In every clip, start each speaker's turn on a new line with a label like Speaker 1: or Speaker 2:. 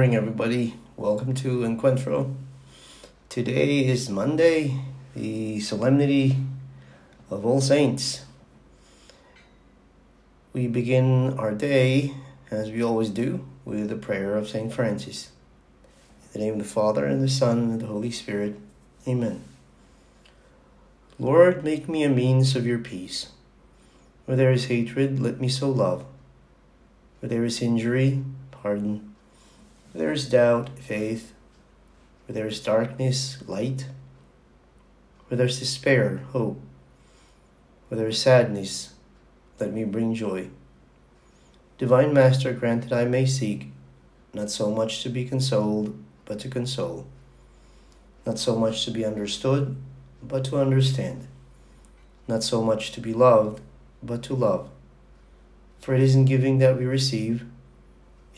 Speaker 1: morning, everybody. Welcome to Encuentro. Today is Monday, the solemnity of All Saints. We begin our day, as we always do, with the prayer of St. Francis. In the name of the Father, and the Son, and the Holy Spirit. Amen. Lord, make me a means of your peace. Where there is hatred, let me sow love. Where there is injury, pardon. Where there is doubt, faith. Where there is darkness, light. Where there is despair, hope. Where there is sadness, let me bring joy. Divine Master, grant that I may seek not so much to be consoled, but to console. Not so much to be understood, but to understand. Not so much to be loved, but to love. For it is in giving that we receive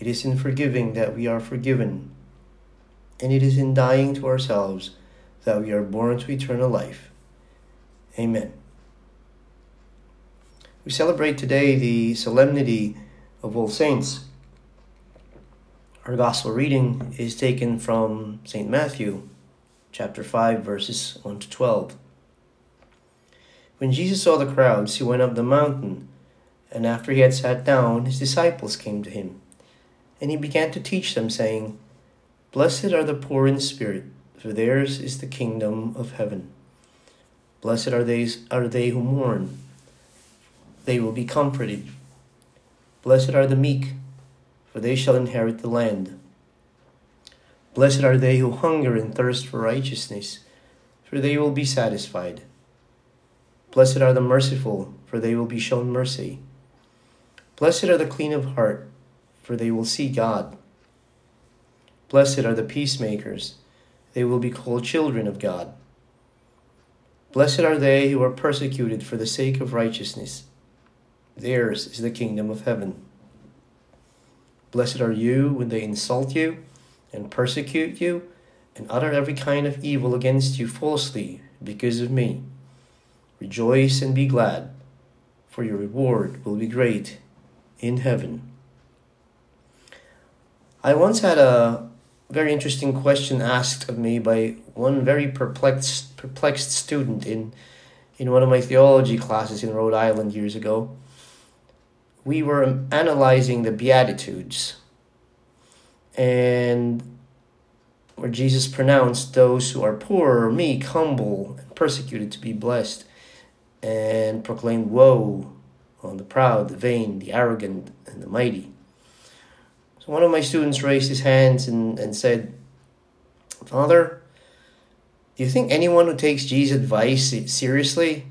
Speaker 1: it is in forgiving that we are forgiven, and it is in dying to ourselves that we are born to eternal life. Amen. We celebrate today the solemnity of All Saints. Our gospel reading is taken from St. Matthew, chapter 5, verses 1 to 12. When Jesus saw the crowds, he went up the mountain, and after he had sat down, his disciples came to him. And he began to teach them, saying, Blessed are the poor in spirit, for theirs is the kingdom of heaven. Blessed are they, are they who mourn, they will be comforted. Blessed are the meek, for they shall inherit the land. Blessed are they who hunger and thirst for righteousness, for they will be satisfied. Blessed are the merciful, for they will be shown mercy. Blessed are the clean of heart for they will see God. Blessed are the peacemakers, they will be called children of God. Blessed are they who are persecuted for the sake of righteousness, theirs is the kingdom of heaven. Blessed are you when they insult you and persecute you and utter every kind of evil against you falsely because of me. Rejoice and be glad, for your reward will be great in heaven. I once had a very interesting question asked of me by one very perplexed perplexed student in in one of my theology classes in Rhode Island years ago. We were analyzing the Beatitudes and where Jesus pronounced those who are poor, meek, humble, and persecuted to be blessed, and proclaimed woe on the proud, the vain, the arrogant, and the mighty. So one of my students raised his hands and, and said, Father, do you think anyone who takes Jesus' advice seriously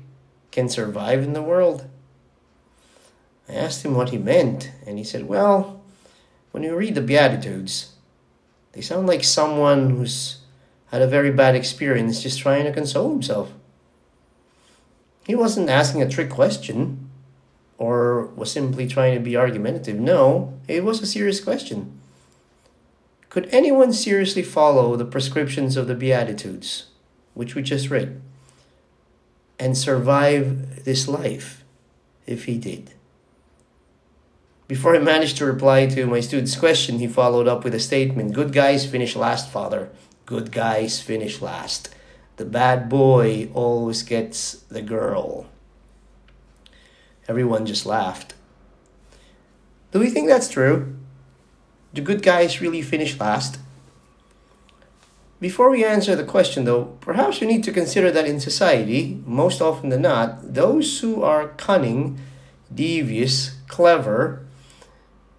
Speaker 1: can survive in the world? I asked him what he meant, and he said, Well, when you read the Beatitudes, they sound like someone who's had a very bad experience just trying to console himself. He wasn't asking a trick question or was simply trying to be argumentative. No, it was a serious question. Could anyone seriously follow the prescriptions of the Beatitudes, which we just read, and survive this life if he did? Before I managed to reply to my student's question, he followed up with a statement Good guys finish last, father. Good guys finish last. The bad boy always gets the girl. Everyone just laughed. Do we think that's true? Do good guys really finish last? Before we answer the question, though, perhaps we need to consider that in society, most often than not, those who are cunning, devious, clever,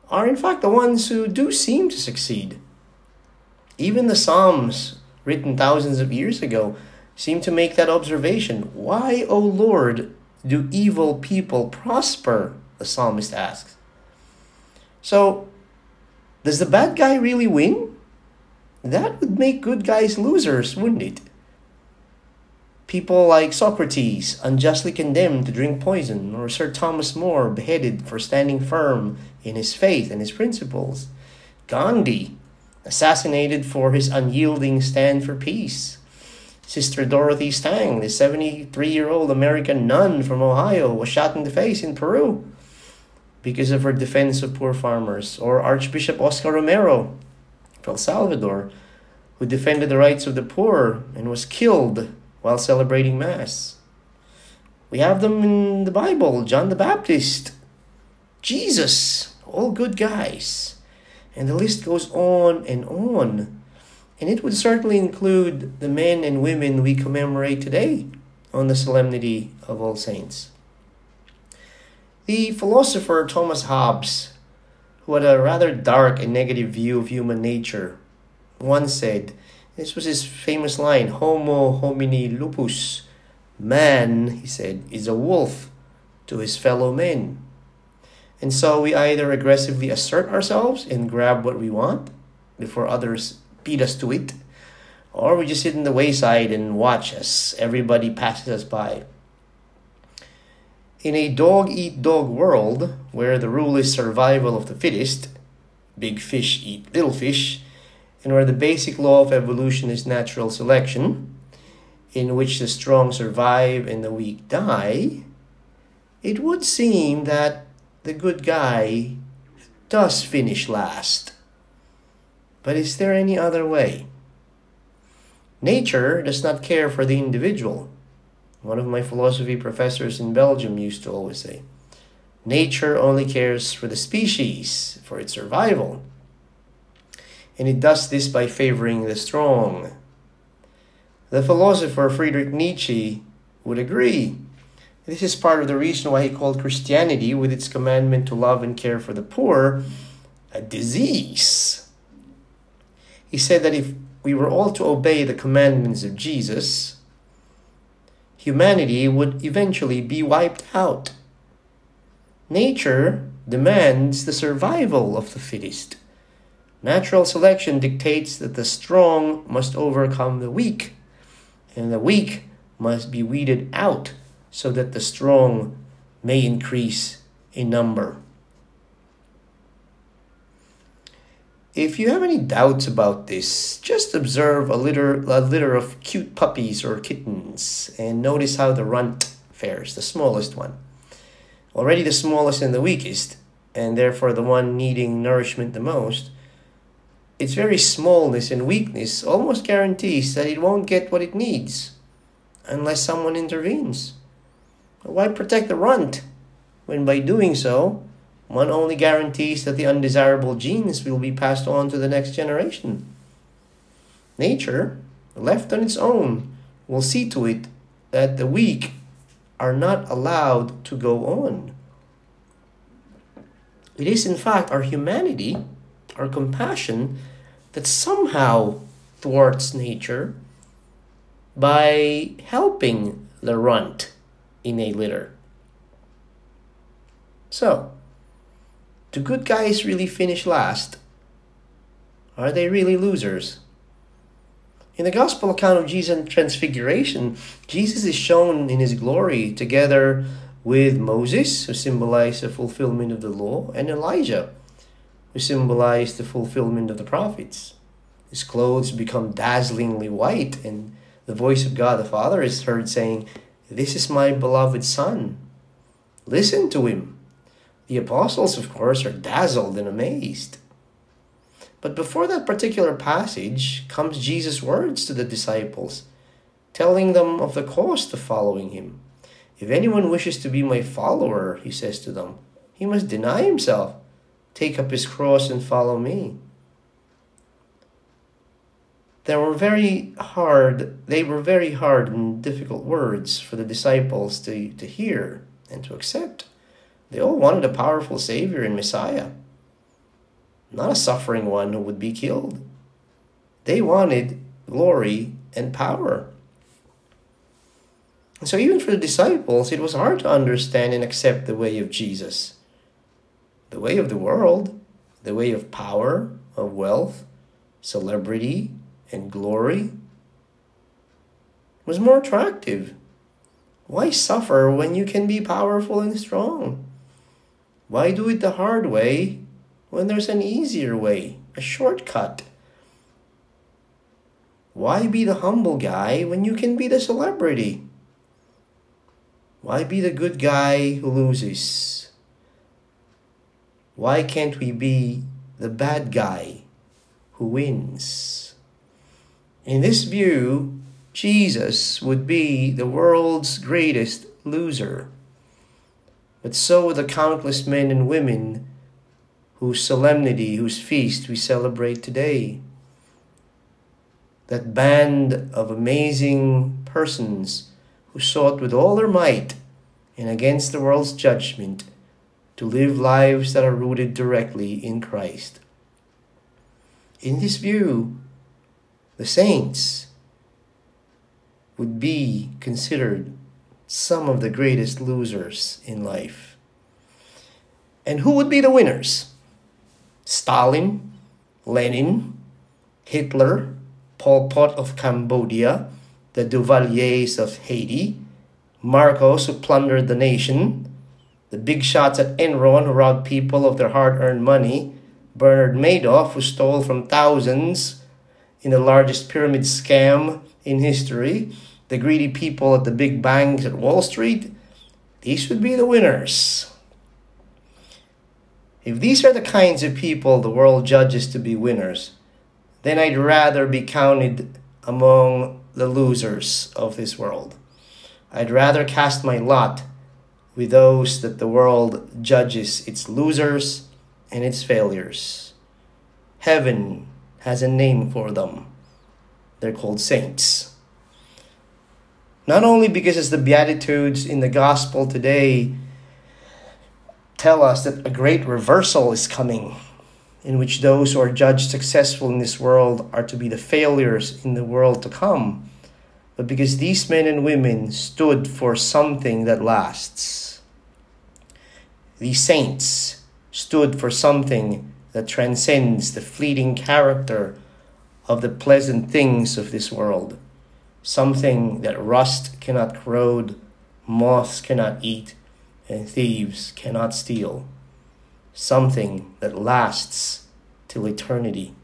Speaker 1: are in fact the ones who do seem to succeed. Even the Psalms, written thousands of years ago, seem to make that observation. Why, O Lord, do evil people prosper? The psalmist asks. So, does the bad guy really win? That would make good guys losers, wouldn't it? People like Socrates, unjustly condemned to drink poison, or Sir Thomas More, beheaded for standing firm in his faith and his principles. Gandhi, assassinated for his unyielding stand for peace. Sister Dorothy Stang, the 73 year old American nun from Ohio, was shot in the face in Peru because of her defense of poor farmers. Or Archbishop Oscar Romero, from El Salvador, who defended the rights of the poor and was killed while celebrating Mass. We have them in the Bible John the Baptist, Jesus, all good guys. And the list goes on and on. And it would certainly include the men and women we commemorate today on the Solemnity of All Saints. The philosopher Thomas Hobbes, who had a rather dark and negative view of human nature, once said, this was his famous line, Homo homini lupus. Man, he said, is a wolf to his fellow men. And so we either aggressively assert ourselves and grab what we want before others beat us to it, or we just sit in the wayside and watch as everybody passes us by. In a dog eat dog world, where the rule is survival of the fittest, big fish eat little fish, and where the basic law of evolution is natural selection, in which the strong survive and the weak die, it would seem that the good guy does finish last. But is there any other way? Nature does not care for the individual. One of my philosophy professors in Belgium used to always say, Nature only cares for the species, for its survival. And it does this by favoring the strong. The philosopher Friedrich Nietzsche would agree. This is part of the reason why he called Christianity, with its commandment to love and care for the poor, a disease. He said that if we were all to obey the commandments of Jesus, humanity would eventually be wiped out. Nature demands the survival of the fittest. Natural selection dictates that the strong must overcome the weak, and the weak must be weeded out so that the strong may increase in number. If you have any doubts about this, just observe a litter, a litter of cute puppies or kittens and notice how the runt fares, the smallest one. Already the smallest and the weakest, and therefore the one needing nourishment the most, its very smallness and weakness almost guarantees that it won't get what it needs unless someone intervenes. Why protect the runt when by doing so, one only guarantees that the undesirable genes will be passed on to the next generation. Nature, left on its own, will see to it that the weak are not allowed to go on. It is, in fact, our humanity, our compassion, that somehow thwarts nature by helping the runt in a litter. So, do good guys really finish last? Are they really losers? In the Gospel account of Jesus' transfiguration, Jesus is shown in his glory together with Moses, who symbolized the fulfillment of the law, and Elijah, who symbolized the fulfillment of the prophets. His clothes become dazzlingly white, and the voice of God the Father is heard saying, This is my beloved Son. Listen to him. The apostles, of course, are dazzled and amazed. But before that particular passage comes Jesus' words to the disciples, telling them of the cost of following him. If anyone wishes to be my follower, he says to them, he must deny himself, take up his cross, and follow me. There were very hard, they were very hard and difficult words for the disciples to, to hear and to accept. They all wanted a powerful Savior and Messiah, not a suffering one who would be killed. They wanted glory and power. And so, even for the disciples, it was hard to understand and accept the way of Jesus. The way of the world, the way of power, of wealth, celebrity, and glory was more attractive. Why suffer when you can be powerful and strong? Why do it the hard way when there's an easier way, a shortcut? Why be the humble guy when you can be the celebrity? Why be the good guy who loses? Why can't we be the bad guy who wins. In this view, Jesus would be the world's greatest loser. But so would the countless men and women whose solemnity, whose feast we celebrate today. That band of amazing persons who sought with all their might and against the world's judgment to live lives that are rooted directly in Christ. In this view, the saints would be considered some of the greatest losers in life. And who would be the winners? Stalin, Lenin, Hitler, Pol Pot of Cambodia, the Duvaliers of Haiti, Marcos who plundered the nation, the big shots at Enron who robbed people of their hard earned money, Bernard Madoff who stole from thousands in the largest pyramid scam in history, the greedy people at the big banks at Wall Street, these would be the winners. If these are the kinds of people the world judges to be winners, then I'd rather be counted among the losers of this world. I'd rather cast my lot with those that the world judges its losers and its failures. Heaven has a name for them. They're called saints. Not only because as the Beatitudes in the gospel today tell us that a great reversal is coming, in which those who are judged successful in this world are to be the failures in the world to come, but because these men and women stood for something that lasts. These saints stood for something that transcends the fleeting character of the pleasant things of this world, something that rust cannot corrode, moths cannot eat, and thieves cannot steal. Something that lasts till eternity.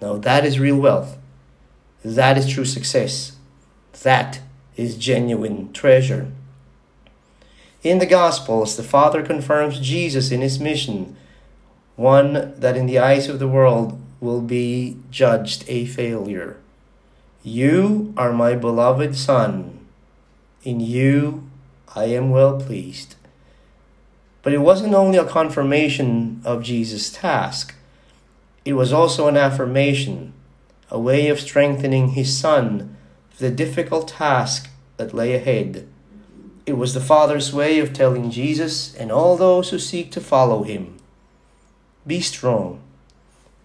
Speaker 1: Now that is real wealth. That is true success. That is genuine treasure. In the Gospels, the Father confirms Jesus in his mission, one that in the eyes of the world will be judged a failure. You are my beloved Son. In you I am well pleased. But it wasn't only a confirmation of Jesus' task, it was also an affirmation, a way of strengthening his son for the difficult task that lay ahead. It was the Father's way of telling Jesus and all those who seek to follow him Be strong.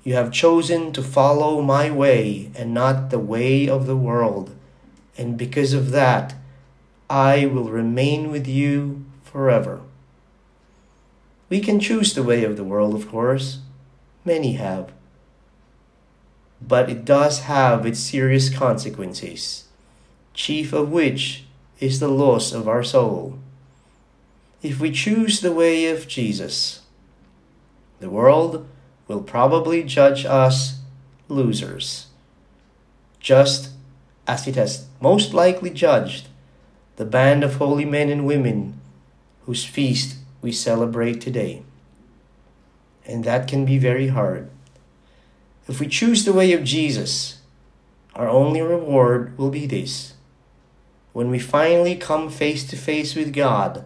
Speaker 1: You have chosen to follow my way and not the way of the world, and because of that, I will remain with you forever. We can choose the way of the world, of course. Many have. But it does have its serious consequences, chief of which is the loss of our soul. If we choose the way of Jesus, the world will probably judge us losers, just as it has most likely judged the band of holy men and women whose feast we celebrate today. And that can be very hard. If we choose the way of Jesus, our only reward will be this. When we finally come face to face with God,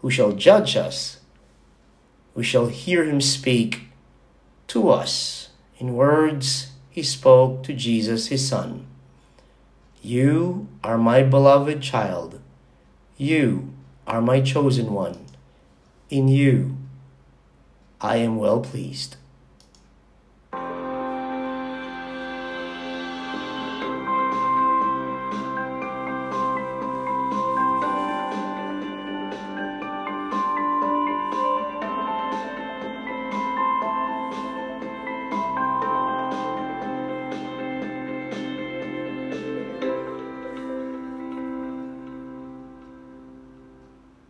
Speaker 1: who shall judge us, we shall hear him speak to us in words he spoke to Jesus, his Son. You are my beloved child. You are my chosen one. In you I am well pleased.